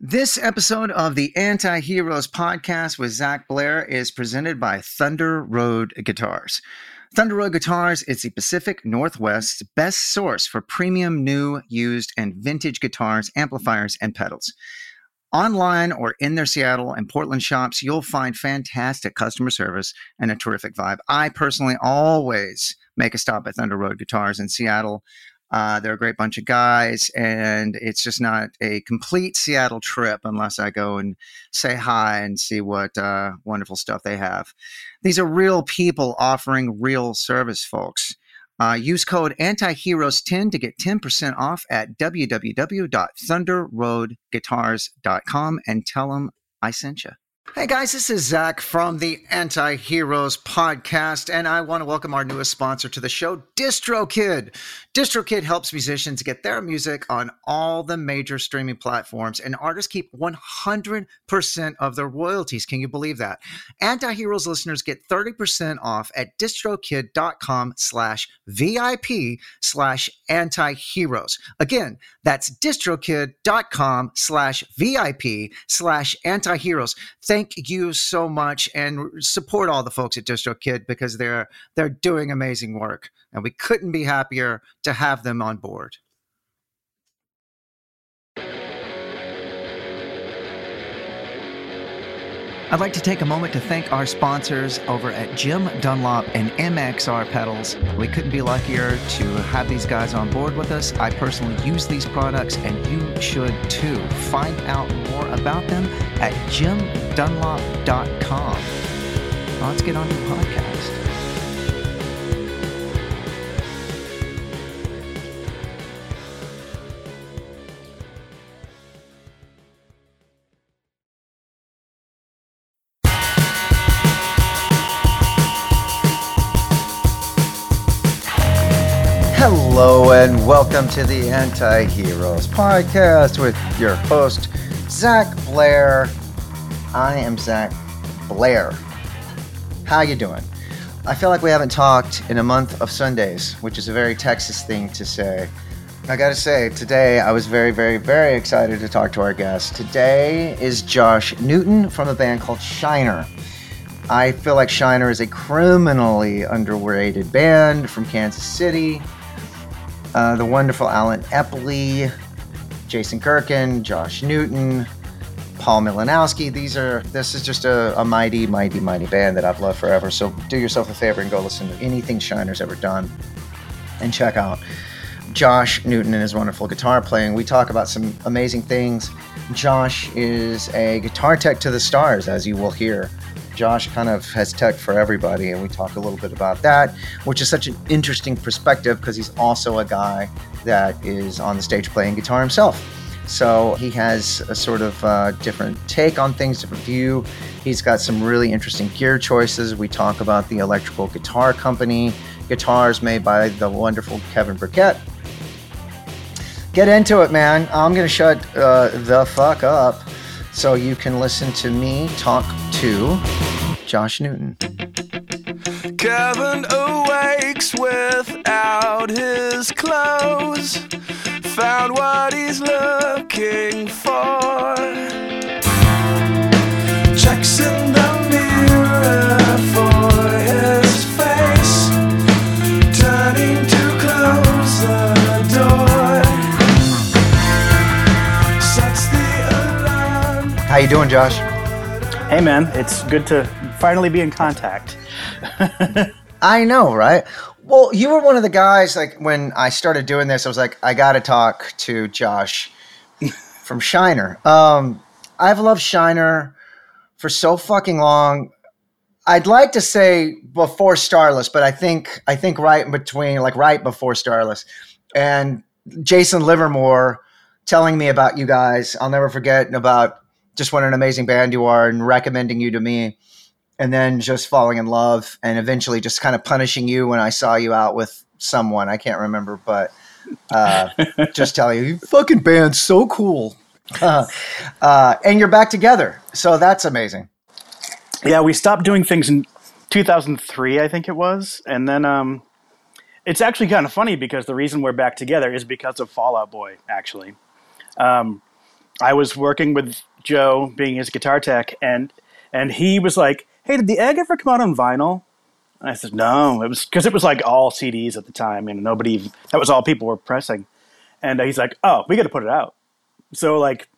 This episode of the Anti Heroes podcast with Zach Blair is presented by Thunder Road Guitars. Thunder Road Guitars is the Pacific Northwest's best source for premium, new, used, and vintage guitars, amplifiers, and pedals. Online or in their Seattle and Portland shops, you'll find fantastic customer service and a terrific vibe. I personally always make a stop at Thunder Road Guitars in Seattle. Uh, they're a great bunch of guys, and it's just not a complete Seattle trip unless I go and say hi and see what uh, wonderful stuff they have. These are real people offering real service, folks. Uh, use code antiheroes10 to get 10% off at www.thunderroadguitars.com and tell them I sent you. Hey guys, this is Zach from the Anti Heroes podcast, and I want to welcome our newest sponsor to the show, DistroKid. DistroKid helps musicians get their music on all the major streaming platforms, and artists keep 100% of their royalties. Can you believe that? Anti Heroes listeners get 30% off at distrokid.com slash VIP slash anti heroes. Again, that's distrokid.com slash VIP slash anti heroes. Thank you so much and support all the folks at DistroKid because they're they're doing amazing work and we couldn't be happier to have them on board. I'd like to take a moment to thank our sponsors over at Jim Dunlop and MXR Pedals. We couldn't be luckier to have these guys on board with us. I personally use these products, and you should too. Find out more about them at jimdunlop.com. let's get on to the podcast. Welcome to the Anti Heroes podcast with your host Zach Blair. I am Zach Blair. How you doing? I feel like we haven't talked in a month of Sundays, which is a very Texas thing to say. I gotta say, today I was very, very, very excited to talk to our guest. Today is Josh Newton from a band called Shiner. I feel like Shiner is a criminally underrated band from Kansas City. Uh, the wonderful Allen Epley, Jason Gerken, Josh Newton, Paul Malinowski. These are this is just a, a, mighty, mighty, mighty band that I've loved forever. So do yourself a favor and go listen to anything Shiner's ever done, and check out Josh Newton and his wonderful guitar playing. We talk about some amazing things. Josh is a guitar tech to the stars, as you will hear. Josh kind of has tech for everybody, and we talk a little bit about that, which is such an interesting perspective because he's also a guy that is on the stage playing guitar himself. So he has a sort of uh, different take on things, different view. He's got some really interesting gear choices. We talk about the Electrical Guitar Company, guitars made by the wonderful Kevin Burkett. Get into it, man. I'm going to shut uh, the fuck up so you can listen to me talk to Josh Newton. Kevin awakes without his clothes, found what he's looking for. Checks in the mirror for his face, turning to close the door. Sets the alarm. How you doing, Josh? Hey man, it's good to finally be in contact. I know, right? Well, you were one of the guys like when I started doing this, I was like, I got to talk to Josh from Shiner. Um, I've loved Shiner for so fucking long. I'd like to say before Starless, but I think I think right in between, like right before Starless, and Jason Livermore telling me about you guys. I'll never forget about just what an amazing band you are and recommending you to me and then just falling in love and eventually just kind of punishing you when I saw you out with someone. I can't remember, but uh, just tell you, you fucking band's so cool. Uh, uh, and you're back together. So that's amazing. Yeah, we stopped doing things in 2003, I think it was. And then um, it's actually kind of funny because the reason we're back together is because of Fall Out Boy, actually. Um, I was working with Joe, being his guitar tech, and and he was like, "Hey, did the egg ever come out on vinyl?" And I said, "No, it was because it was like all CDs at the time, and nobody that was all people were pressing." And he's like, "Oh, we got to put it out." So like,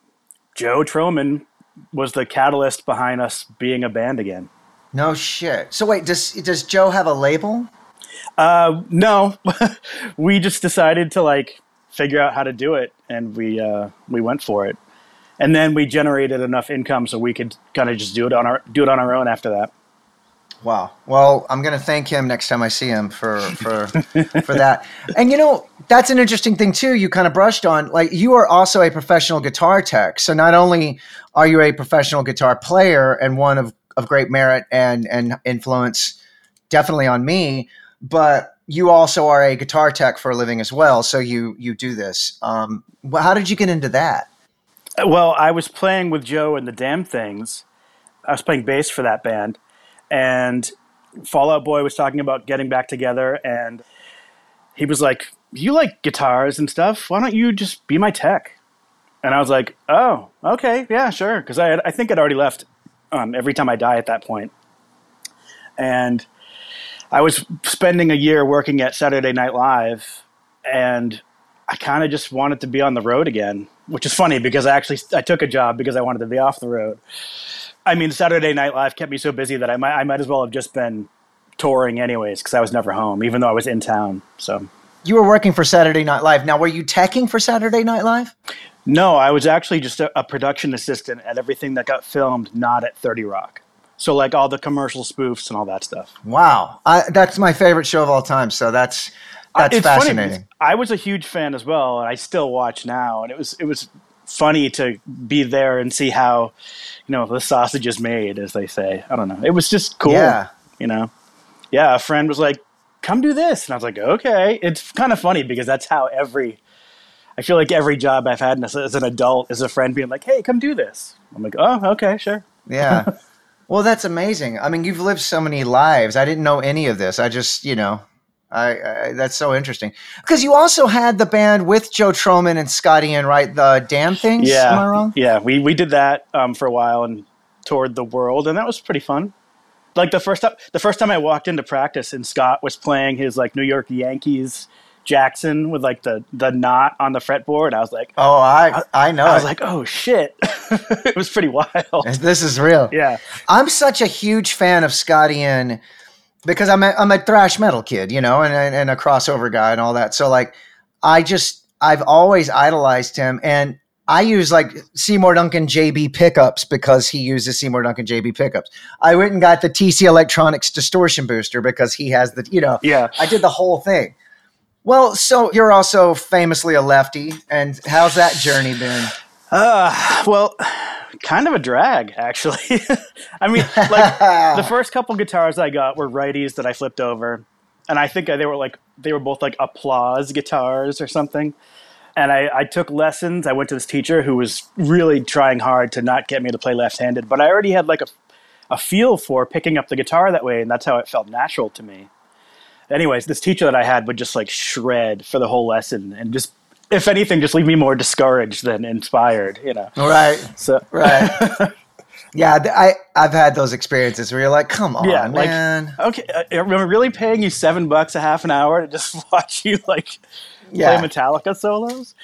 Joe Trohman was the catalyst behind us being a band again. No shit. So wait, does does Joe have a label? Uh, no, we just decided to like figure out how to do it, and we uh, we went for it. And then we generated enough income so we could kind of just do it on our do it on our own after that. Wow. Well, I'm going to thank him next time I see him for for for that. And you know, that's an interesting thing too. You kind of brushed on like you are also a professional guitar tech. So not only are you a professional guitar player and one of of great merit and and influence definitely on me, but you also are a guitar tech for a living as well. So you you do this. Um, well, how did you get into that? Well, I was playing with Joe and the Damned Things. I was playing bass for that band, and Fall Out Boy was talking about getting back together, and he was like, "You like guitars and stuff? Why don't you just be my tech?" And I was like, "Oh, okay, yeah, sure," because I I think I'd already left um, every time I die at that point. point, and I was spending a year working at Saturday Night Live, and I kind of just wanted to be on the road again, which is funny because I actually I took a job because I wanted to be off the road. I mean, Saturday Night Live kept me so busy that I might I might as well have just been touring anyways because I was never home, even though I was in town. So You were working for Saturday Night Live. Now, were you teching for Saturday Night Live? no, I was actually just a, a production assistant at everything that got filmed, not at Thirty Rock. So like all the commercial spoofs and all that stuff. Wow, I, that's my favorite show of all time. So that's that's it's funny fascinating. I was a huge fan as well, and I still watch now. And it was it was funny to be there and see how you know the sausage is made, as they say. I don't know. It was just cool. Yeah. You know. Yeah, a friend was like, "Come do this," and I was like, "Okay." It's kind of funny because that's how every. I feel like every job I've had as, as an adult is a friend being like, "Hey, come do this." I'm like, "Oh, okay, sure." Yeah. well, that's amazing. I mean, you've lived so many lives. I didn't know any of this. I just, you know, I, I that's so interesting because you also had the band with Joe Trohman and Scotty and right the Damned Things. Yeah, Am I wrong? Yeah, we we did that um, for a while and toured the world, and that was pretty fun. Like the first time, the first time I walked into practice, and Scott was playing his like New York Yankees Jackson with like the the knot on the fretboard. I was like, Oh, I I know. I was it. like, oh shit, it was pretty wild. this is real. Yeah, I'm such a huge fan of Scotty and because I'm a, I'm a thrash metal kid, you know, and, and and a crossover guy and all that. So like, I just I've always idolized him, and I use like Seymour Duncan JB pickups because he uses Seymour Duncan JB pickups. I went and got the TC Electronics distortion booster because he has the you know yeah. I did the whole thing. Well, so you're also famously a lefty, and how's that journey been? Uh, well, kind of a drag, actually. I mean, like the first couple guitars I got were righties that I flipped over, and I think they were like they were both like applause guitars or something. And I, I took lessons. I went to this teacher who was really trying hard to not get me to play left-handed, but I already had like a, a feel for picking up the guitar that way, and that's how it felt natural to me. Anyways, this teacher that I had would just like shred for the whole lesson, and just if anything, just leave me more discouraged than inspired. You know. Right. So Right. yeah, I I've had those experiences where you're like, come on, Yeah, like- man. Okay, uh, am I really paying you seven bucks a half an hour to just watch you like yeah, play Metallica solos?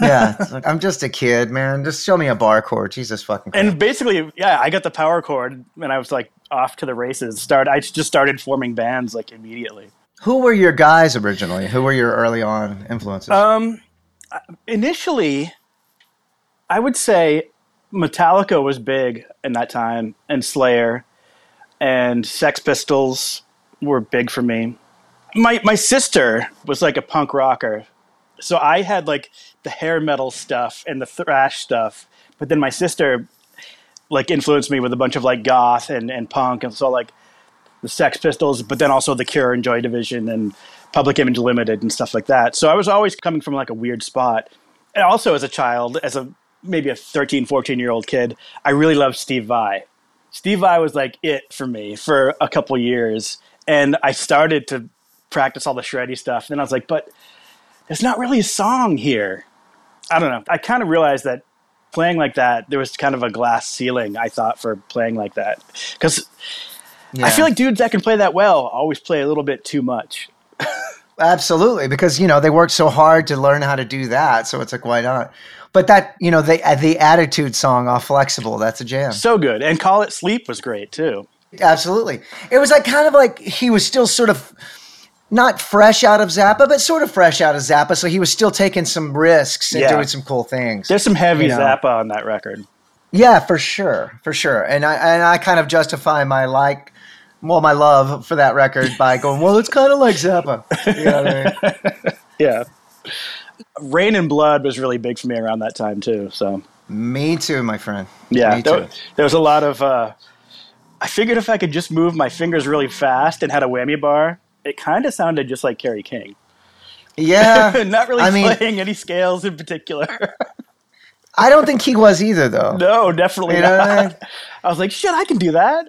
yeah. Like, I'm just a kid, man. Just show me a bar chord. Jesus fucking. Christ. And basically, yeah, I got the power chord and I was like off to the races. Start, I just started forming bands like immediately. Who were your guys originally? Who were your early on influences? Um, initially, I would say Metallica was big in that time, and Slayer, and Sex Pistols were big for me. My my sister was like a punk rocker, so I had like the hair metal stuff and the thrash stuff, but then my sister like influenced me with a bunch of like goth and, and punk, and so like the Sex Pistols, but then also the Cure and Joy Division and Public Image Limited and stuff like that. So I was always coming from like a weird spot. And also as a child, as a maybe a 13, 14 year old kid, I really loved Steve Vai. Steve Vai was like it for me for a couple years. And I started to practice all the shreddy stuff. And then I was like, but there's not really a song here. I don't know. I kind of realized that playing like that, there was kind of a glass ceiling. I thought for playing like that because Yeah. I feel like dudes that can play that well always play a little bit too much. Absolutely, because you know they worked so hard to learn how to do that, so it's like why not? But that you know the the attitude song off Flex-Able, that's a jam. So good, and Call It Sleep was great too. Absolutely, it was like kind of like he was still sort of not fresh out of Zappa, but sort of fresh out of Zappa, so he was still taking some risks and Yeah. doing some cool things. There's some heavy You know. Zappa on that record. Yeah, for sure, for sure. And I and I kind of justify my like, well, my love for that record by going, well, it's kind of like Zappa. You know what I mean? Yeah. Reign in Blood was really big for me around that time too. So Me too, my friend. yeah, Me there, too. there was a lot of. Uh, I figured if I could just move my fingers really fast and had a whammy bar, it kind of sounded just like Kerry King. Yeah, Not really I mean- playing any scales in particular. I don't think he was either, though. no, definitely You what I not. mean? I was like, shit, I can do that.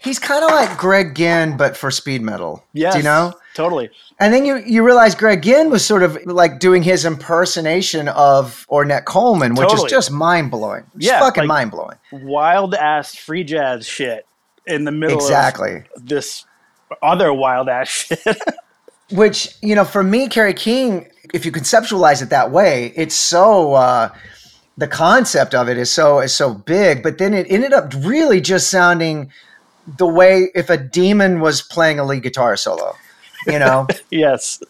He's kind of like Greg Ginn, but for speed metal. Yeah, you know? totally. And then you you realize Greg Ginn was sort of like doing his impersonation of Ornette Coleman, which Totally. is just mind blowing. Yeah, fucking like- mind blowing. Wild ass free jazz shit in the middle Exactly. of this other wild ass shit. Which you know, for me, Kerry King, if you conceptualize it that way, it's so. Uh, the concept of it is so is so big, but then it ended up really just sounding the way if a demon was playing a lead guitar solo. You know, yes.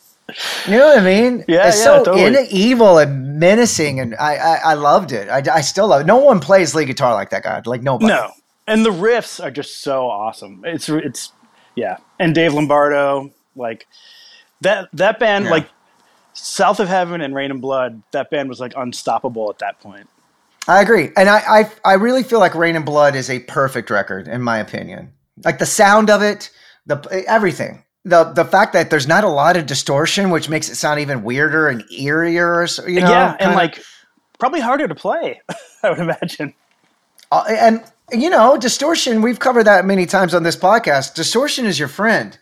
You know what I mean? Yeah, it's yeah, so totally. in evil and menacing, and I, I, I loved it. I, I still love it. No one plays lead guitar like that guy. Like nobody. No, and the riffs are just so awesome. It's it's yeah, and Dave Lombardo, like that that band, Yeah. like South of Heaven and Reign in Blood, that band was like unstoppable at that point. I agree, and I, I I really feel like Reign in Blood is a perfect record in my opinion. Like the sound of it, the everything. The, the fact that there's not a lot of distortion, which makes it sound even weirder and eerier, so- you know. yeah, and like probably harder to play. I would imagine. Uh, and you know, distortion. We've covered that many times on this podcast. Distortion is your friend.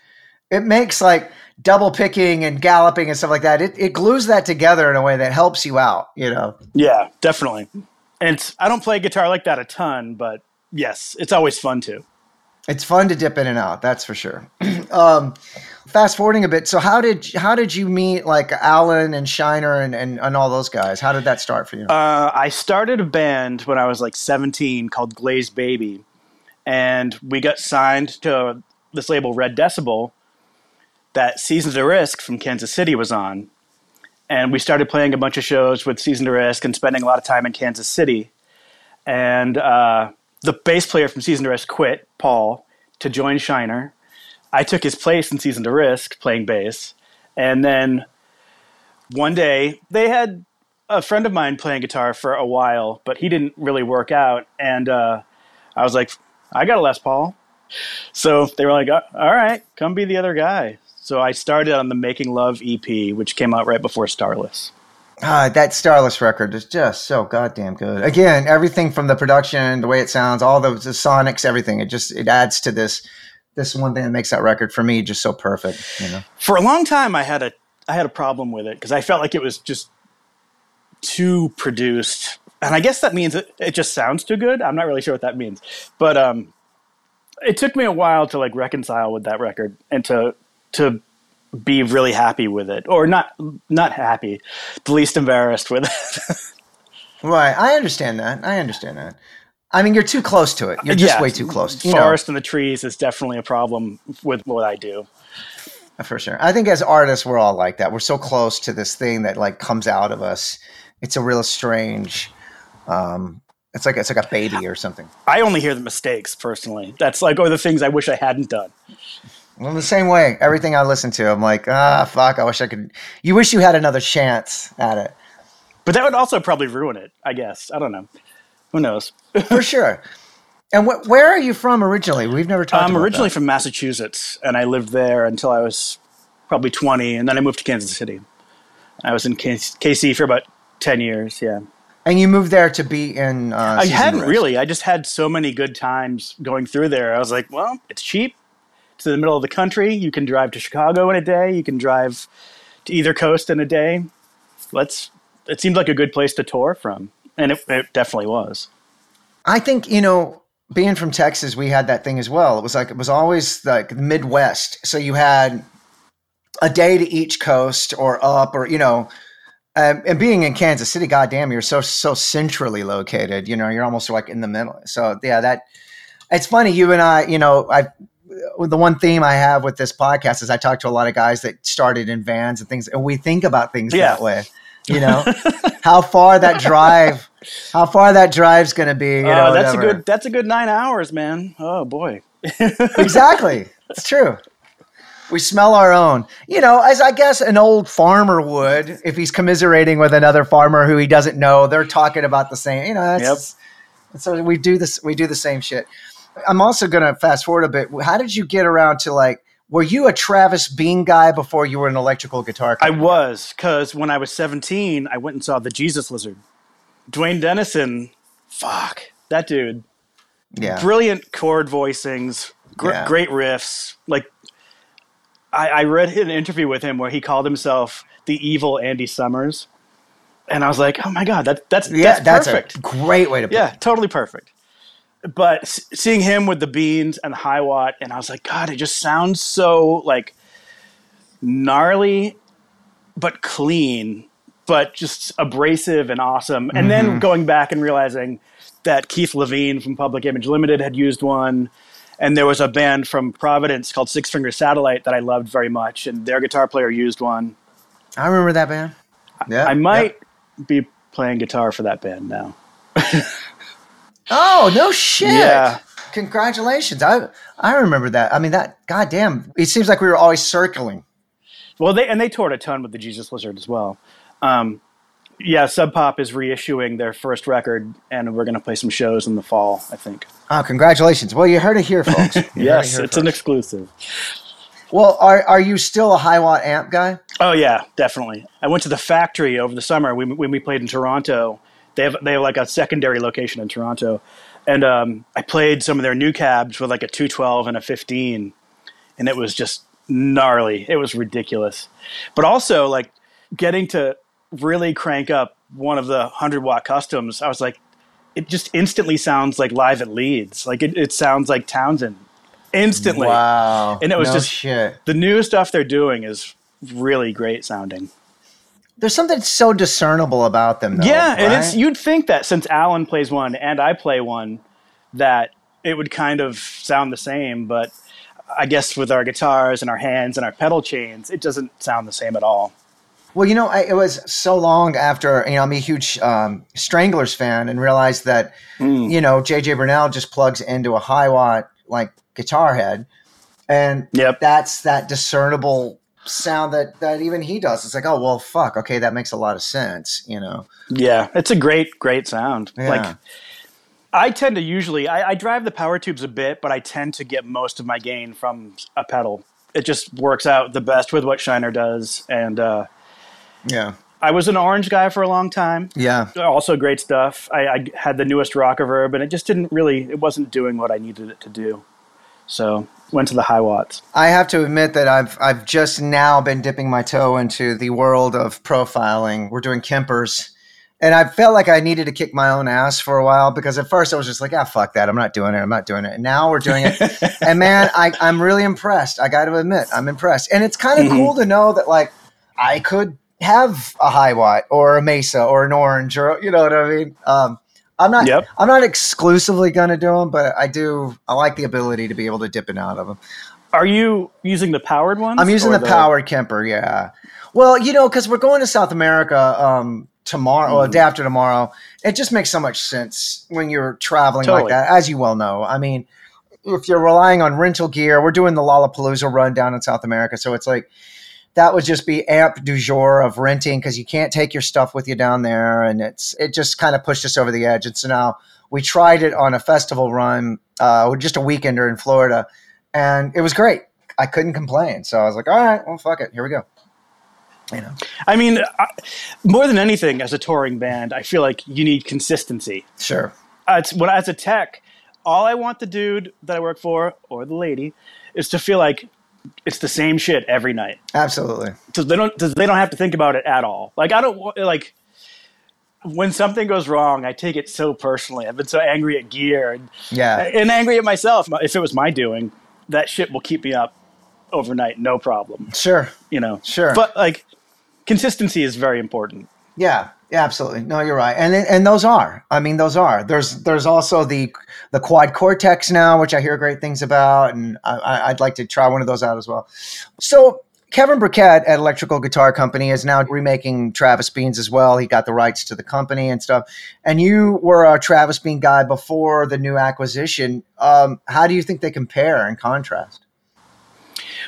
It makes like double picking and galloping and stuff like that. It it glues that together in a way that helps you out. You know. Yeah, definitely. And I don't play guitar like that a ton, but yes, it's always fun to. It's fun to dip in and out. That's for sure. um, fast forwarding a bit. So how did how did you meet like Alan and Shiner and, and and all those guys? How did that start for you? Uh, I started a band when I was like 17 called Glazed Baby, and we got signed to this label Red Decibel that Seasons to Risk from Kansas City was on. And we started playing a bunch of shows with Season to Risk and spending a lot of time in Kansas City. And uh, the bass player from Season to Risk quit, Paul, to join Shiner. I took his place in Season to Risk playing bass. And then one day they had a friend of mine playing guitar for a while, but he didn't really work out. And uh, I was like, I got a Les Paul. So they were like, "Uh, all right, come be the other guy. So I started on the Making Love EP, which came out right before Starless. Ah, that Starless record is just so goddamn good. Again, everything from the production, the way it sounds, all the, the sonics, everything. It just it adds to this this one thing that makes that record for me just so perfect. You know. For a long time, I had a I had a problem with it because I felt like it was just too produced, and I guess that means it, it just sounds too good. I'm not really sure what that means, but um, it took me a while to like reconcile with that record and to to be really happy with it, or not not happy, the least embarrassed with it. Right. I understand that. I understand that. I mean, you're too close to it. You're just Yeah. way too close. You know, Forest and the trees is definitely a problem with what I do. for sure. I think as artists, we're all like that. We're so close to this thing that like comes out of us. It's a real strange. Um, it's like it's like a baby or something. I only hear the mistakes personally. That's like, or the things I wish I hadn't done. Well, the same way, everything I listen to, I'm like, ah, fuck. I wish I could. You wish you had another chance at it, But that would also probably ruin it, I guess. I don't know. Who knows? for sure. And wh- where are you from originally? We've never talked. I'm originally that. from Massachusetts, and I lived there until I was probably 20, and then I moved to Kansas City. I was in K- KC for about 10 years, yeah. and you moved there to be in. Uh, I hadn't Rest. really. I just had so many good times going through there. I was like, well, it's cheap. In the middle of the country. You can drive to Chicago in a day. You can drive to either coast in a day. Let's. It seemed like a good place to tour from. and it, it definitely was. I think you know, being from Texas, we had that thing as well. It was like it was always like the Midwest, so you had a day to each coast or up, or you know. Um, and being in Kansas City, goddamn, you're so so centrally located. You know, you're almost like in the middle. So yeah, that it's funny. You and I, you know, I the one theme I have with this podcast is I talk to a lot of guys that started in vans and things, and we think about things Yeah. that way. You know, how far that drive, how far that drive's going to be. You Oh, know, that's a good. That's a good nine hours, man. Oh boy. exactly. It's true. We smell our own. You know, as I guess an old farmer would, if he's commiserating with another farmer who he doesn't know, they're talking about the same. You know, that's, so we do this. We do the same shit. I'm also going to fast forward a bit. How did you get around to like? Were you a Travis Bean guy before you were an electrical guitar? I was because when I was 17, I went and saw the Jesus Lizard. Duane Denison, fuck that dude. yeah. Brilliant chord voicings, gr- Yeah. great riffs. Like I, I read an interview with him where he called himself the evil Andy Summers, and I was like, oh my god, that that's Yeah, that's, that's, perfect. a great way to put Yeah, it. totally perfect. But seeing him with the beans and the Hiwatt, and I was like, God, it just sounds so like gnarly, but clean, but just abrasive and awesome. And then mm-hmm. going back and realizing that Keith Levene from Public Image Limited had used one. And there was a band from Providence called Six Finger Satellite that I loved very much, and their guitar player used one. I remember that band. Yeah, I might yeah. be playing guitar for that band now. Oh no shit! Yeah. Congratulations. I I remember that. I mean that. Goddamn. It seems like we were always circling. Well, they and they toured a ton with the Jesus Lizard as well. Um, yeah, Sub Pop is reissuing their first record, and we're going to play some shows in the fall. I think. Oh, congratulations. Well, you heard it here, folks. Heard it Yes, here it's an exclusive. Well, are are you still a Hiwatt amp guy? Oh yeah, definitely. I went to the factory over the summer when, when we played in Toronto. They have they have like a secondary location in Toronto, and um, I played some of their new cabs with like a two twelve and a fifteen, and it was just gnarly. It was ridiculous, but also like getting to really crank up one of the hundred watt customs. I was like, it just instantly sounds like live at Leeds. Like it, it sounds like Townshend instantly. Wow. And it was No just- shit. The new stuff they're doing is really great sounding. There's something so discernible about them, though. yeah, and it's you'd think that since Alan plays one and I play one, that it would kind of sound the same, but I guess with our guitars and our hands and our pedal chains, it doesn't sound the same at all. Well, you know, I, it was so long after you know I'm a huge um, Stranglers fan and realized that Mm. you know JJ Burnel just plugs into a Hiwatt like guitar head, and Yep. that's that discernible sound that that even he does. It's like, oh well, fuck, okay, that makes a lot of sense, you know. Yeah, it's a great, great sound. Yeah. Like I tend to usually I, I drive the power tubes a bit, but I tend to get most of my gain from a pedal. It just works out the best with what Shiner does, and uh, Yeah, I was an orange guy for a long time. yeah. also great stuff. I, I had the newest Rockerverb, and it just didn't really. It wasn't doing what I needed it to do. So went to the Hiwatts. I have to admit that I've I've just now been dipping my toe into the world of profiling. We're doing Kempers. And I felt like I needed to kick my own ass for a while because at first I was just like, ah, fuck that. I'm not doing it. I'm not doing it. And now we're doing it. and man, I, I'm really impressed. I got to admit, I'm impressed. And it's kind of Mhm. cool to know that, like, I could have a Hiwatt or a Mesa or an orange or, you know what I mean? Um, I'm not. Yep. I'm not exclusively going to do them, but I do. I like the ability to be able to dip in and out of them. Are you using the powered ones? I'm using or the, powered Kemper, yeah. Well, you know, because we're going to South America um, tomorrow, or Mhm. day after tomorrow. It just makes so much sense when you're traveling like that, as you well know. I mean, if you're relying on rental gear, we're doing the Lollapalooza run down in South America, so it's like that would just be amp du jour of renting because you can't take your stuff with you down there, and it's it just kind of pushed us over the edge. And so now we tried it on a festival run, uh, just a weekender in Florida, and it was great. I couldn't complain. So I was like, all right, well, fuck it. Here we go. You know, I mean, I, more than anything, as a touring band, I feel like you need consistency. sure. Uh, it's when as a tech, all I want the dude that I work for or the lady is to feel like it's the same shit every night. Absolutely. So they don't so they don't have to think about it at all. Like I don't like when something goes wrong, I take it so personally. I've been so angry at gear and, Yeah. and angry at myself. If it was my doing, that shit will keep me up overnight, no problem. Sure. You know, Sure. But like, consistency is very important. Yeah, yeah, absolutely. No, you're right, and and those are. I mean, those are. There's there's also the the quad cortex now, which I hear great things about, and I- I'd like to try one of those out as well. So Kevin Burkett at Electrical Guitar Company is now remaking Travis Beans as well. He got the rights to the company and stuff. And you were a Travis Bean guy before the new acquisition. Um, how do you think they compare and contrast?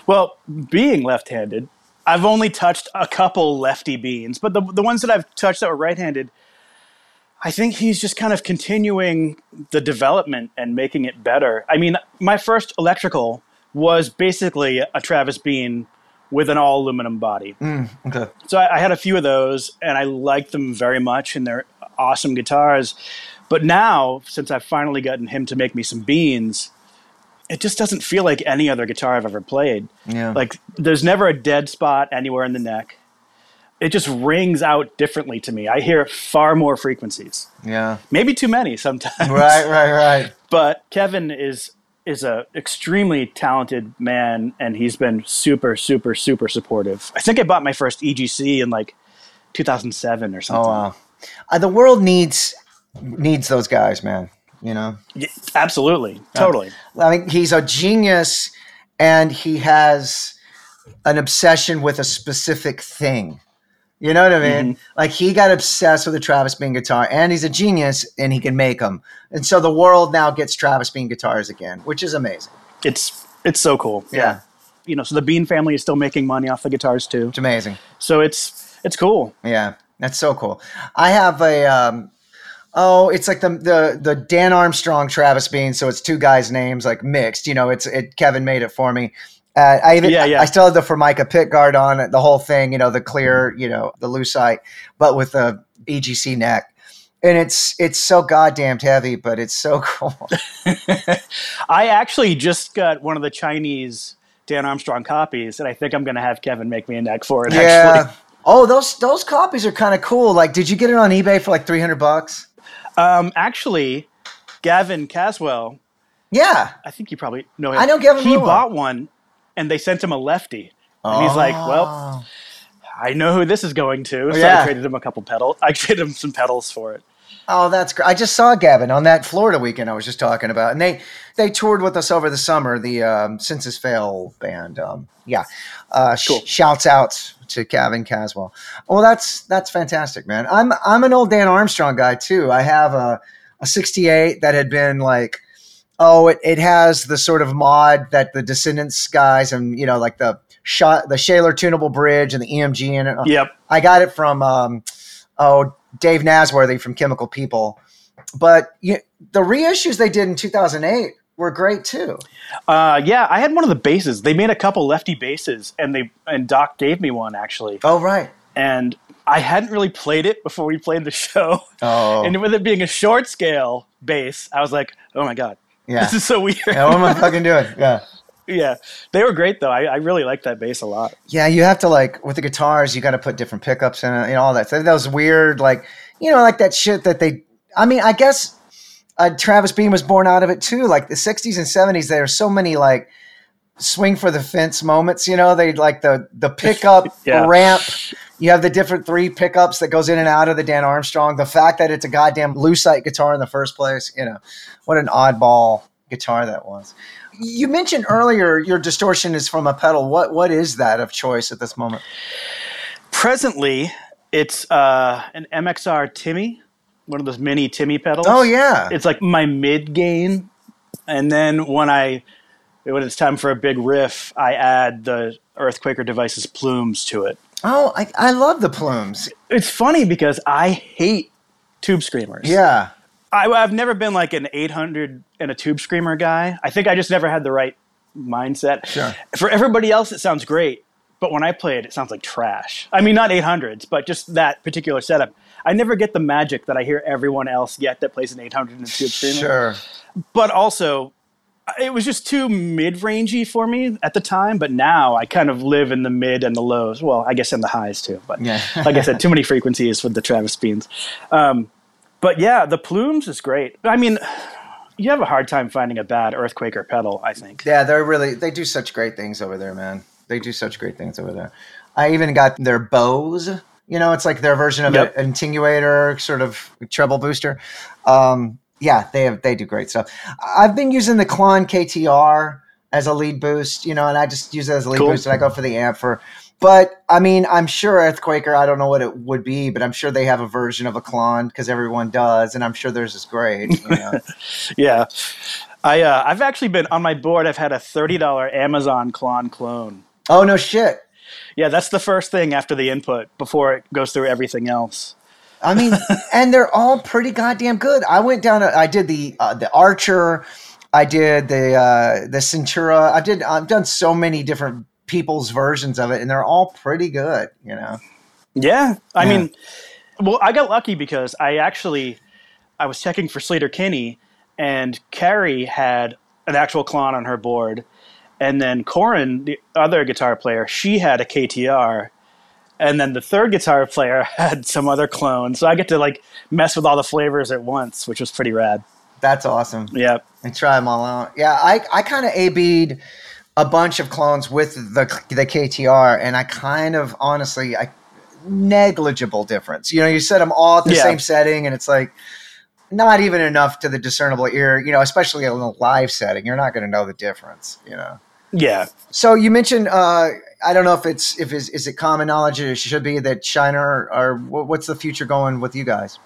Well, being left-handed, I've only touched a couple lefty beans, but the the ones that I've touched that were right-handed, I think he's just kind of continuing the development and making it better. I mean, my first electrical was basically a Travis Bean with an all aluminum body. Mm, okay. So I, I had a few of those, and I liked them very much, and they're awesome guitars. But now, since I've finally gotten him to make me some beans, it just doesn't feel like any other guitar I've ever played. Yeah. Like there's never a dead spot anywhere in the neck. It just rings out differently to me. I hear far more frequencies. Yeah. Maybe too many sometimes. Right. Right. Right. But Kevin is is a extremely talented man and he's been super super super supportive. I think I bought my first EGC in like 2007 or something. Oh wow. Uh, the world needs needs those guys, man. You know. Yeah, absolutely. Totally. I mean, he's a genius, and he has an obsession with a specific thing. You know what I mean? Like he got obsessed with the Travis Bean guitar, and he's a genius, and he can make them. And so the world now gets Travis Bean guitars again, which is amazing. It's it's so cool. Yeah. You know, so the Bean family is still making money off the guitars too. It's amazing. So it's it's cool. Yeah, that's so cool. I have a um, oh, it's like the the the Dan Armstrong Travis Bean, so it's two guys' names like mixed. You know, it's it. Kevin made it for me. Uh, I even Yeah, yeah. I still have the Formica pickguard on it, the whole thing. You know, the clear, you know, the lucite, but with the EGC neck. And it's it's so goddamn heavy, but it's so cool. I actually just got one of the Chinese Dan Armstrong copies, and I think I'm going to have Kevin make me a neck for it. yeah. Actually, Oh, those those copies are kind of cool. Like, did you get it on eBay for like three hundred bucks? Um, actually, Gavin Caswell, Yeah. I think you probably know him. I know Gavin He well. bought one, and they sent him a lefty, and he's like, "Well, Oh. I know who this is going to." So Yeah. I traded him a couple pedals. I traded him some pedals for it. Oh, that's great. I just saw Gavin on that Florida weekend I was just talking about. And they they toured with us over the summer, the um, Senses Fail band. Um, yeah. Uh, sh- Cool. shouts out to Gavin Caswell. Well, that's that's fantastic, man. I'm I'm an old Dan Armstrong guy too. I have a a 68 that had been like oh, it, it has the sort of mod that the Descendents guys and you know like the shot the Schaller tunable bridge and the EMG in it. Yep. I got it from um, oh Dave Nazworthy from Chemical People, but you, the reissues they did in 2008 were great too. Uh, yeah, I had one of the basses. They made a couple lefty basses, and they and Doc gave me one actually, Oh right. and I hadn't really played it before we played the show. Oh And with it being a short scale bass, I was like, "Oh my god, yeah. this is so weird." yeah. What am I fucking doing? Yeah. Yeah, they were great though. I, I really liked that bass a lot. Yeah, you have to like with the guitars, you got to put different pickups in it and all that. So that was weird, like you know, like that shit that they. I mean, I guess uh, Travis Bean was born out of it too. Like the '60s and '70s, there are so many like swing for the fence moments. You know, they like the the pickup Yeah. ramp. You have the different three pickups that goes in and out of the Dan Armstrong. The fact that it's a goddamn lucite guitar in the first place. You know, what an oddball guitar that was. You mentioned earlier your distortion is from a pedal. What what is that of choice at this moment? Presently, it's uh, an MXR Timmy, one of those mini Timmy pedals. Oh yeah. it's like my mid gain, and then when I when it's time for a big riff, I add the Earthquaker Devices plumes to it. oh, I, I love the plumes. It's funny because I hate tube screamers. Yeah. I, I've never been like an 800 and a tube screamer guy. I think I just never had the right mindset. Sure. For everybody else, it sounds great, but when I play it, it sounds like trash. I mean, not 800s, but just that particular setup. I never get the magic that I hear everyone else get that plays an 800 and a tube screamer. Sure. But also, it was just too mid-rangey for me at the time. But now I kind of live in the mid and the lows. Well, I guess in the highs too. But Yeah. like I said, too many frequencies with the Travis Beans. Um, but yeah, the plumes is great. I mean, you have a hard time finding a bad earthquaker pedal. I think. Yeah, they're really they do such great things over there, man. They do such great things over there. I even got their bows. You know, it's like their version of Yep. an attenuator, sort of treble booster. Um, yeah, they have they do great stuff. I've been using the Klon KTR as a lead boost, you know, and I just use it as a lead Cool. boost, and I go for the amp for. But I mean, I'm sure Earthquaker. I don't know what it would be, but I'm sure they have a version of a Klon because everyone does, and I'm sure theirs is great. You know? Yeah, I uh, I've actually been on my board. I've had a thirty dollar Amazon Klon clone. oh no, shit. Yeah, that's the first thing after the input before it goes through everything else. I mean, and they're all pretty goddamn good. I went down. I did the uh, the Archer. I did the uh, the Centura. I did. I've done so many different people's versions of it, and they're all pretty good. You know. Yeah, I Yeah. mean, well, I got lucky because I actually I was checking for Sleater-Kinney, and Carrie had an actual clone on her board, and then Corin, the other guitar player, she had a KTR, and then the third guitar player had some other clone. So I get to like mess with all the flavors at once, which was pretty rad. That's awesome. Yeah, And try them all out. Yeah, I I kind of AB'd a bunch of clones with the the KTR, and I kind of honestly I negligible difference. You know, you set them all at the Yeah. same setting, and it's like not even enough to the discernible ear. You know, especially in a live setting, you're not going to know the difference. You know. yeah. So you mentioned uh, I don't know if it's if is is it common knowledge or it should be that Shiner or wh- what's the future going with you guys?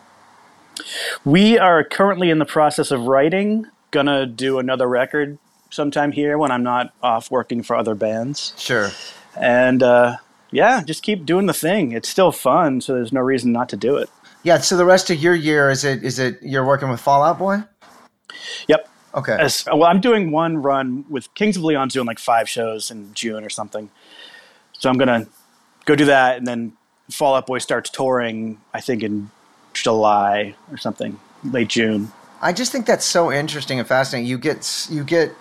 We are currently in the process of writing. Gonna do another record sometime here when I'm not off working for other bands. Sure. and uh, yeah, just keep doing the thing. It's still fun, so there's no reason not to do it. Yeah. So the rest of your year is it is it you're working with Fall Out Boy? Yep. Okay. As, well, I'm doing one run with Kings of Leon's doing like five shows in June or something. So I'm gonna go do that, and then Fall Out Boy starts touring. I think in July or something, late June. I just think that's so interesting and fascinating. You get you get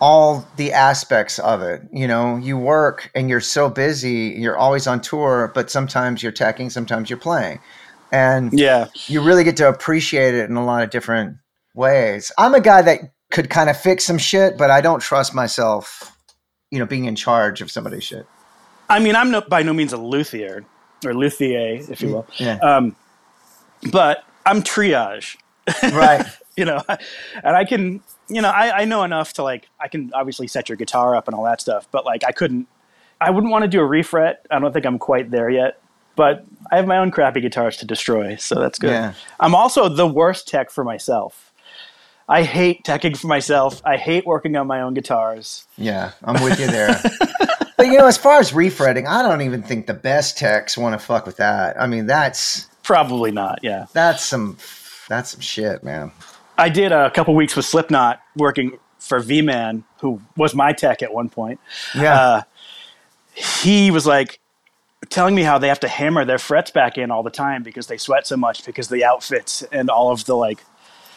all the aspects of it. You know, you work and you're so busy. You're always on tour, but sometimes you're teching, sometimes you're playing, and Yeah, you really get to appreciate it in a lot of different ways. I'm a guy that could kind of fix some shit, but I don't trust myself. You know, being in charge of somebody's shit. I mean, I'm no, by no means a luthier or luthier, if you will, Yeah. um, but I'm triage. right. you know and i can you know I, I know enough to like i can obviously set your guitar up and all that stuff but like i couldn't i wouldn't want to do a refret i don't think i'm quite there yet but i have my own crappy guitars to destroy so that's good Yeah. i'm also the worst tech for myself i hate teching for myself i hate working on my own guitars Yeah, I'm with you there. but you know, as far as refretting, I don't even think the best techs want to fuck with that. I mean, that's probably not yeah that's some that's some shit, man. I did a couple weeks with slipknot working for v-man who was my tech at one point Yeah. uh, he was like telling me how they have to hammer their frets back in all the time because they sweat so much because the outfits and all of the like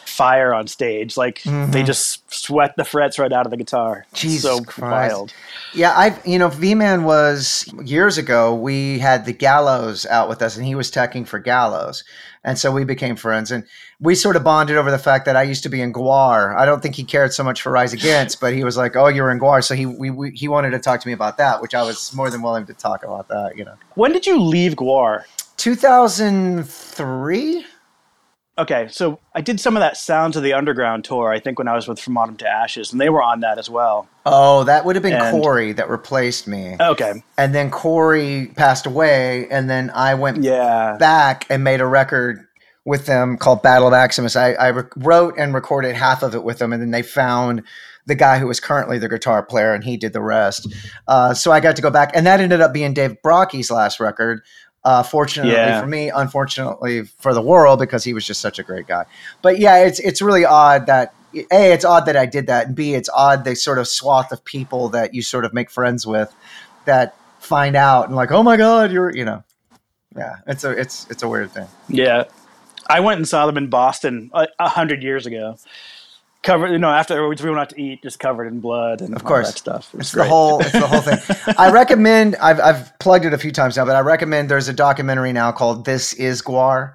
fire on stage like they just sweat the frets right out of the guitar Mm-hmm. Jesus so Christ. wild Yeah, I you know, V Man was years ago. We had the Gallows out with us, and he was teching for Gallows, and so we became friends. And we sort of bonded over the fact that I used to be in Gwar. I don't think he cared so much for Rise Against, but he was like, "Oh, you're in Gwar," so he we, we, he wanted to talk to me about that, which I was more than willing to talk about that. You know, when did you leave gwar 2003. Okay so i did some of that sounds of the underground tour i think when i was with from autumn to ashes and they were on that as well Oh, that would have been And- Corey that replaced me, okay and then Corey passed away, and then I went yeah back and made a record with them called Battle of Maximus. I, I re- wrote and recorded half of it with them, and then they found the guy who was currently the guitar player, and he did the rest. Uh, so I got to go back, and that ended up being Dave Brockie's last record. Uh, fortunately Yeah. for me, unfortunately for the world, because he was just such a great guy. But yeah, it's it's really odd that a it's odd that I did that, and b it's odd the sort of swath of people that you sort of make friends with that find out and like, oh my god, you're you know, yeah, it's a it's it's a weird thing. yeah i went and saw them in boston a, a hundred years ago covered. You know, afterwards we went out to eat, just covered in blood and Of all course. that stuff. It It's the whole. It's the whole thing. I recommend. I've I've plugged it a few times now, but I recommend. There's a documentary now called "This Is Gwar."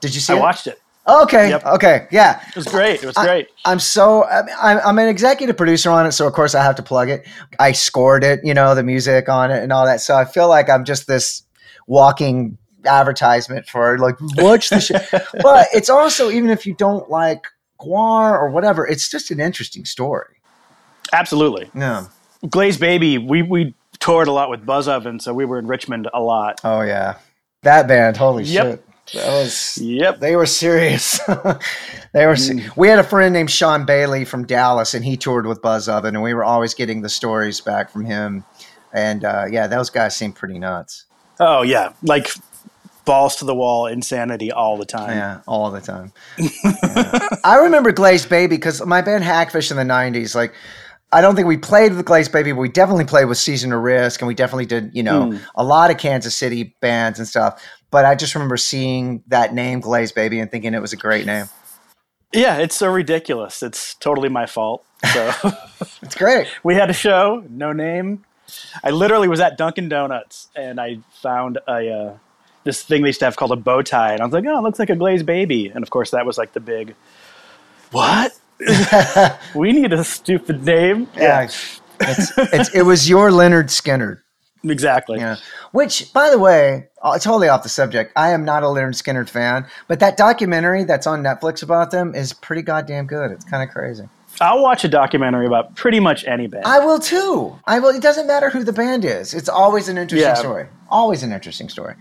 Did you see it? I it? watched it. Oh, okay. Yep. Okay. Yeah. It was great. It was I- great. I'm so I'm, I'm I'm an executive producer on it, so of course I have to plug it. I scored it, you know, the music on it and all that. So I feel like I'm just this walking advertisement for like watch the shit. but it's also even if you don't like Gwar or whatever, it's just an interesting story. Absolutely. Yeah. Glazed Baby. We we toured a lot with Buzz Oven, so we were in Richmond a lot. Oh yeah, that band. Holy Yep. shit. That was. Yep. They were serious. they were. se- We had a friend named Sean Bailey from Dallas, and he toured with Buzz Oven, and we were always getting the stories back from him. And uh, yeah, those guys seemed pretty nuts. Oh yeah, like balls to the wall insanity all the time. Yeah, all the time. Yeah. I remember Glazed Baby because my band Hagfish in the '90s. Like, I don't think we played with Glazed Baby, but we definitely played with Season to Risk, and we definitely did, you know, Hmm. a lot of Kansas City bands and stuff. But I just remember seeing that name Glazed Baby and thinking it was a great name. Yeah, it's so ridiculous. It's totally my fault. So It's great. we had a show, no name. I literally was at Dunkin' Donuts and I found a uh, this thing they used to have called a bow tie, and I was like, "Oh, it looks like a glazed baby." And of course, that was like the big what? we need a stupid name. Yeah. It's, it's, it was your Lynyrd Skynyrd. exactly. Yeah. Which, by the way, uh, totally off the subject. I am not a Lynyrd Skynyrd fan, but that documentary that's on Netflix about them is pretty goddamn good. It's kind of crazy. I'll watch a documentary about pretty much any band. I will too. I will. It doesn't matter who the band is. It's always an interesting Yeah. story. Always an interesting story.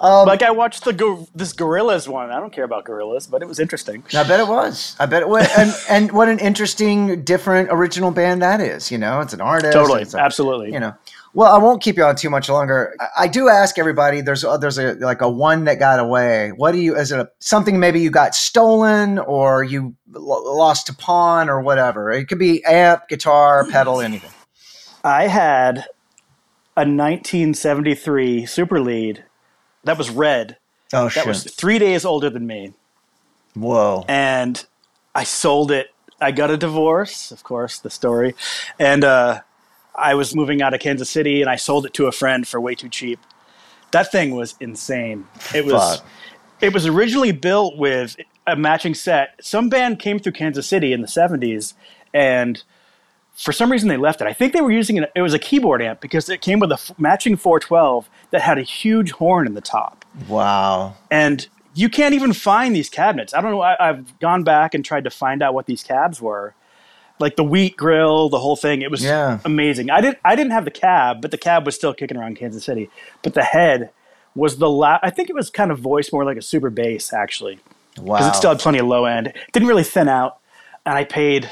Um, like I watched the go- this Gorillaz one. I don't care about Gorillaz, but it was interesting. I bet it was. I bet it was. and, and what an interesting, different, original band that is. You know, it's an artist. Totally, a- absolutely. you know well i won't keep you on too much longer I, I do ask everybody there's a, there's a like a one that got away what do you is it a, something maybe you got stolen or you lo- lost to pawn or whatever it could be amp guitar pedal anything I had a 1973 Super Lead that was red. oh That shit That was three days older than me, whoa and I sold it. I got a divorce, of course, the story, and uh, I was moving out of Kansas City, and I sold it to a friend for way too cheap. That thing was insane. It was. Fuck. It was originally built with a matching set. Some band came through Kansas City in the 70s and for some reason they left it. I think they were using it. It was a keyboard amp because it came with a f- matching 412 that had a huge horn in the top. wow And you can't even find these cabinets. I don't know. I, I've gone back and tried to find out what these cabs were. Like the wheat grill, the whole thing. It was Yeah. amazing. I didn't. I didn't have the cab, but the cab was still kicking around Kansas City. But the head was the la- I think it was kind of voiced more like a super bass actually wow because it still had plenty of low end. It didn't really thin out, and I paid.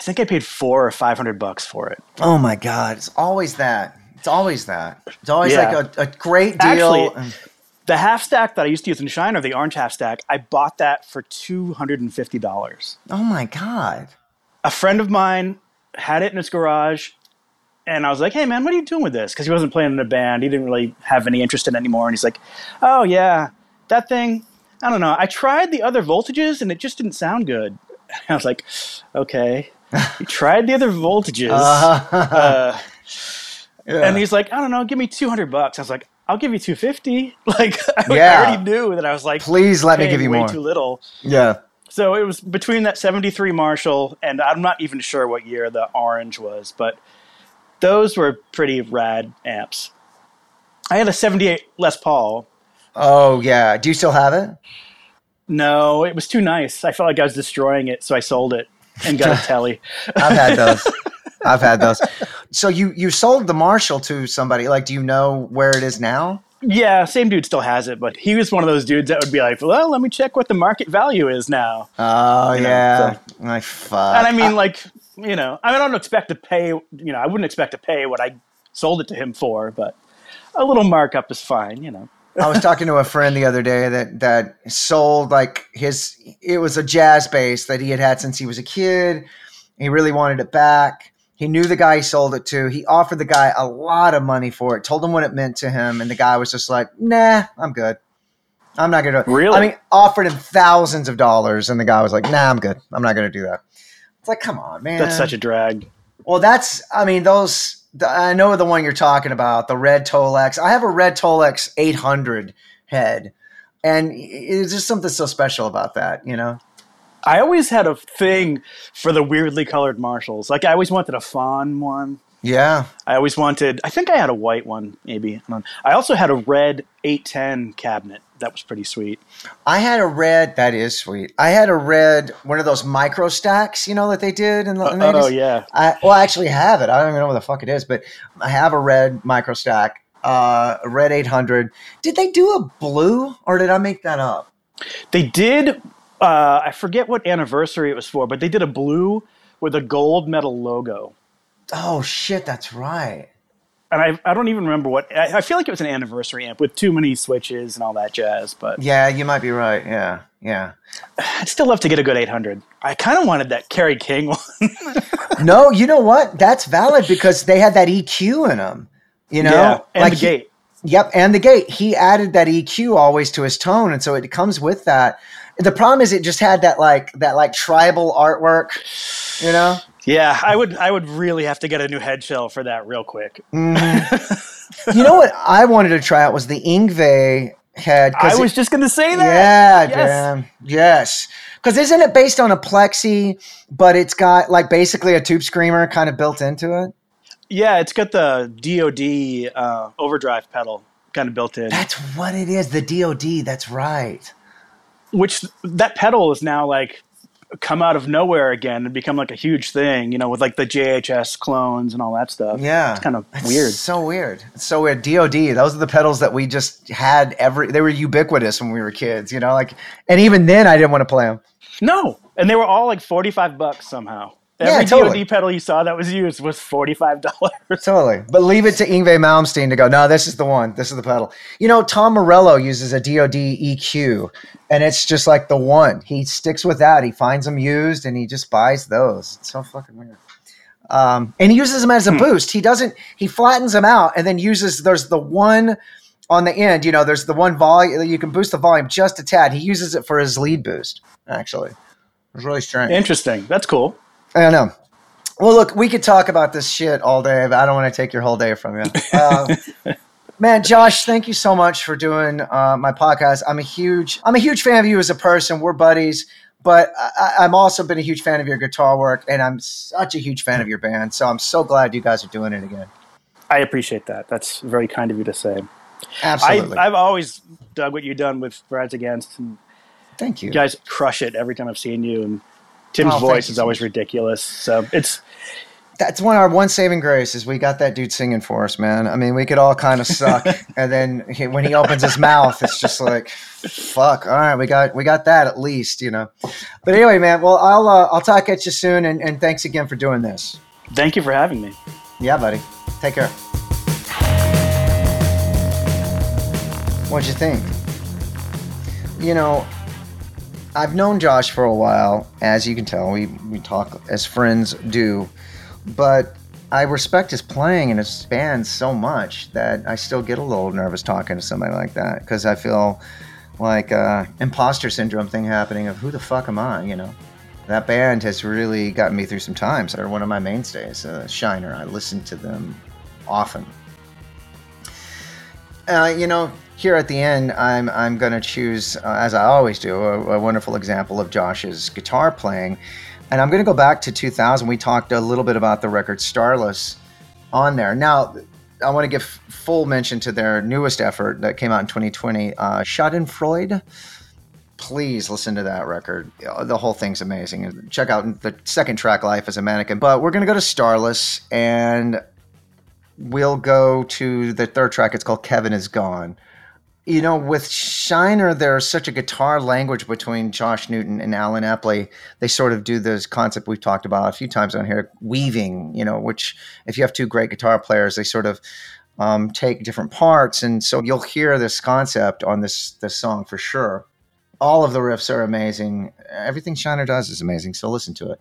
I think I paid four or five hundred bucks for it. oh my god it's always that it's always that it's always Yeah. like a, a great deal Actually- The half stack that I used to use in Shiner, the orange half stack, I bought that for two hundred and fifty dollars. oh my god A friend of mine had it in his garage, and I was like, "Hey man, what are you doing with this?" Because he wasn't playing in a band, he didn't really have any interest in it anymore. And he's like, "Oh yeah, that thing. I don't know. I tried the other voltages, and it just didn't sound good." I was like, "Okay." You tried the other voltages. Uh, Yeah. And he's like, I don't know, give me 200 bucks. I was like, I'll give you 250. Like, I, I Yeah. already knew that I was like, please let me give you way more too little. yeah So it was between that 73 Marshall and I'm not even sure what year the orange was, but those were pretty rad amps. I had a 78 Les Paul. oh yeah do you still have it No, it was too nice. I felt like I was destroying it, so I sold it and got a telly. I've had those. I've had those. So you you sold the Marshall to somebody. Like, do you know where it is now? Yeah, same dude still has it, but he was one of those dudes that would be like, "Well, let me check what the market value is now." Oh You know, yeah. My fuck. And I mean, like, you know, I don't expect to pay. You know, I wouldn't expect to pay what I sold it to him for, but a little markup is fine. You know. I was talking to a friend the other day that that sold like his. It was a jazz bass that he had had since he was a kid. He really wanted it back. He knew the guy he sold it to. He offered the guy a lot of money for it. Told him what it meant to him, and the guy was just like, "Nah, I'm good." I'm not gonna. do Really? I mean, offered him thousands of dollars, and the guy was like, "Nah, I'm good. I'm not gonna do that." It's like, come on, man. That's such a drag. Well, that's. I mean, those. I know the one you're talking about, the red Tolex. I have a red Tolex 800 head, and it's just something so special about that, you know. I always had a thing for the weirdly colored Marshalls. Like I always wanted a fawn one. Yeah. I always wanted. I think I had a white one, maybe. I also had a red 810 cabinet. That was pretty sweet. I had a red. That is sweet. I had a red one of those micro stacks, you know, that they did in the, in the oh 80s. yeah. I, well, I actually have it. I don't even know what the fuck it is, but I have a red micro stack, uh, a red 800. Did they do a blue, or did I make that up? They did. Uh, I forget what anniversary it was for, but they did a blue with a gold metal logo. Oh shit, that's right. And I, I don't even remember what. I, I feel like it was an anniversary amp with too many switches and all that jazz. But Yeah, you might be right. Yeah, yeah. I'd still love to get a good 800. I kind of wanted that Kerry King one. No, you know what? That's valid because they had that EQ in them. You know, yeah, and like the he- gate. Yep, and the gate. He added that EQ always to his tone, and so it comes with that. The problem is it just had that like that like tribal artwork, you know. Yeah, I would. I would really have to get a new head shell for that real quick. Mm. you know what I wanted to try out was the Yngwie head. I it- was just going to say that. Yeah, Yes. damn. Yes. Because isn't it based on a plexi, but it's got like basically a tube screamer kind of built into it? Yeah, it's got the DoD uh, overdrive pedal kind of built in, That's what it is. The DOD. That's right. which that pedal is now like come out of nowhere again and become like a huge thing. You know, with like the JHS clones and all that stuff. Yeah. it's kind of That's weird. So weird. It's so weird. DOD. Those are the pedals that we just had every. They were ubiquitous when we were kids. You know, like, and even then, I didn't want to play them. No, and they were all like forty five bucks somehow. Yeah, Every totally. DoD pedal you saw that was used was forty five dollars. Totally. But leave it to Yngwie Malmsteen to go, no, this is the one. This is the pedal. You know, Tom Morello uses a DOD EQ, and it's just like the one. He sticks with that. He finds them used and he just buys those. It's so fucking weird. Um, and he uses them as a boost. He doesn't, he flattens them out and then uses, there's the one on the end, you know, there's the one volume, that you can boost the volume just a tad. He uses it for his lead boost, actually. It's really strange. Interesting. That's cool. I don't know. Well, look, we could talk about this shit all day, but I don't want to take your whole day from you. Uh, man, Josh, thank you so much for doing uh, my podcast. I'm a huge, I'm a huge fan of you as a person. We're buddies, but I, I'm also been a huge fan of your guitar work, and I'm such a huge fan of your band. So I'm so glad you guys are doing it again. I appreciate that. That's very kind of you to say. I, Absolutely, I've always dug what you've done with Rise Against, and thank you. you guys crush it every time I've seen you. And Tim's Oh, voice is always ridiculous. So it's That's one our one saving grace is we got that dude singing for us, man. I mean, we could all kind of suck, and then he, when he opens his mouth, it's just like, fuck. All right, we got we got that at least, you know. But anyway, man. Well, I'll uh, I'll talk at you soon, and, and thanks again for doing this. thank you for having me. Yeah, buddy. Take care. What'd you think? You know, I've known Josh for a while, as you can tell. We we talk as friends do, but I respect his playing and his band so much that I still get a little nervous talking to somebody like that because I feel like uh, imposter syndrome thing happening of who the fuck am I? You know, that band has really gotten me through some times. They're one of my mainstays. Uh, Shiner, I listen to them often. Uh, you know, here at the end, I'm I'm going to choose, uh, as I always do, a, a wonderful example of Josh's guitar playing, and I'm going to go back to 2000. We talked a little bit about the record Starless on there. Now, I want to give full mention to their newest effort that came out in 2020, uh, Schadenfreude. Please listen to that record. Uh, The whole thing's amazing. Check out the second track, Life as a Mannequin. But we're going to go to Starless and we'll go to the third track. It's called Kevin is Gone. You know, with Shiner, there's such a guitar language between Josh Newton and Allen Epley. They sort of do this concept we've talked about a few times on here, weaving, you know, which if you have two great guitar players, they sort of um, take different parts. And so you'll hear this concept on this, this song for sure. All of the riffs are amazing. Everything Shiner does is amazing. So listen to it.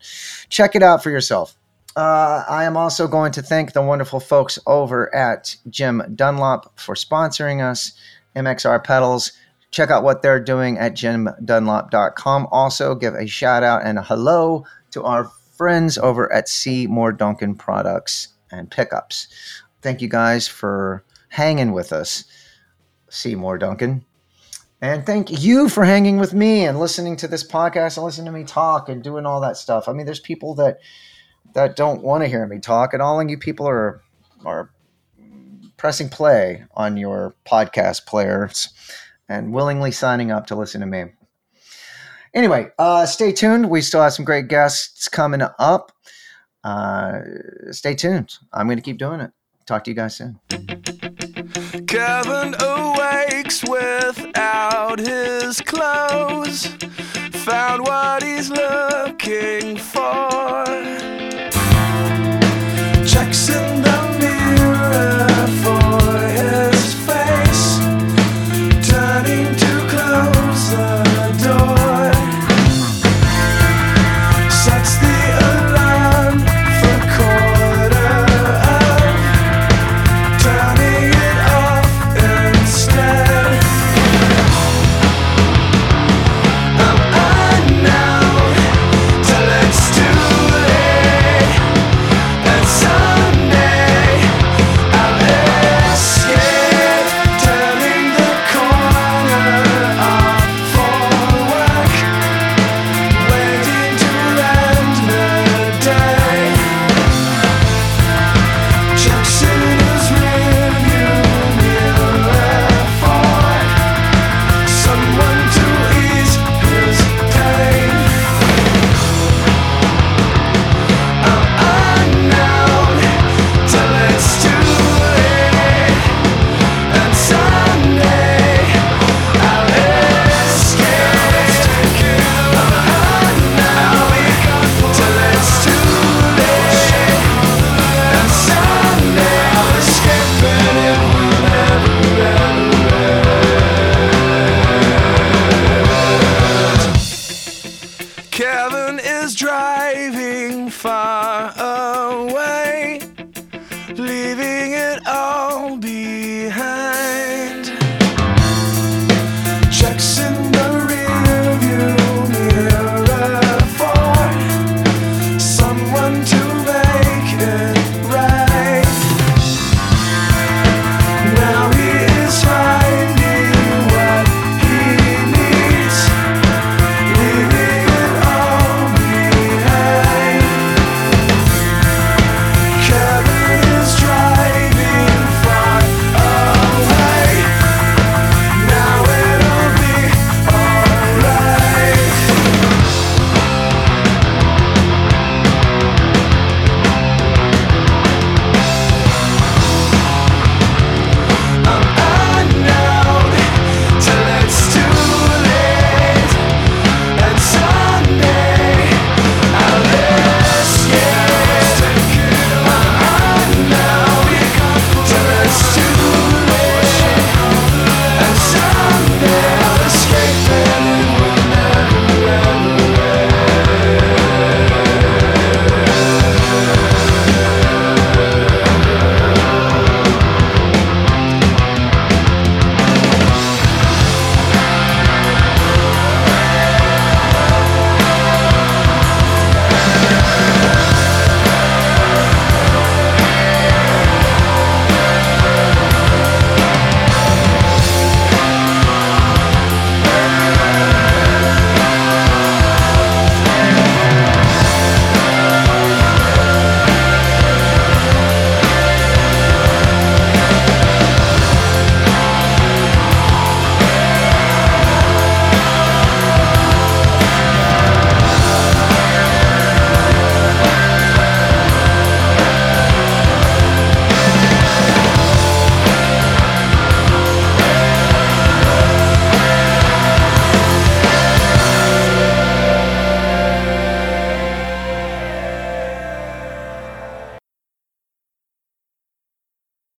Check it out for yourself. Uh, I am also going to thank the wonderful folks over at Jim Dunlop for sponsoring us. MXR pedals. Check out what they're doing at jimdunlop.com. Also, give a shout out and a hello to our friends over at Seymour Duncan Products and Pickups. Thank you guys for hanging with us, Seymour Duncan. And thank you for hanging with me and listening to this podcast and listening to me talk and doing all that stuff. I mean, there's people that that don't want to hear me talk, and all of you people are are pressing play on your podcast players and willingly signing up to listen to me. Anyway, uh, stay tuned. We still have some great guests coming up. Uh, stay tuned. I'm going to keep doing it. Talk to you guys soon. Kevin awakes without his clothes. Found what he's looking for. Checks in the mirror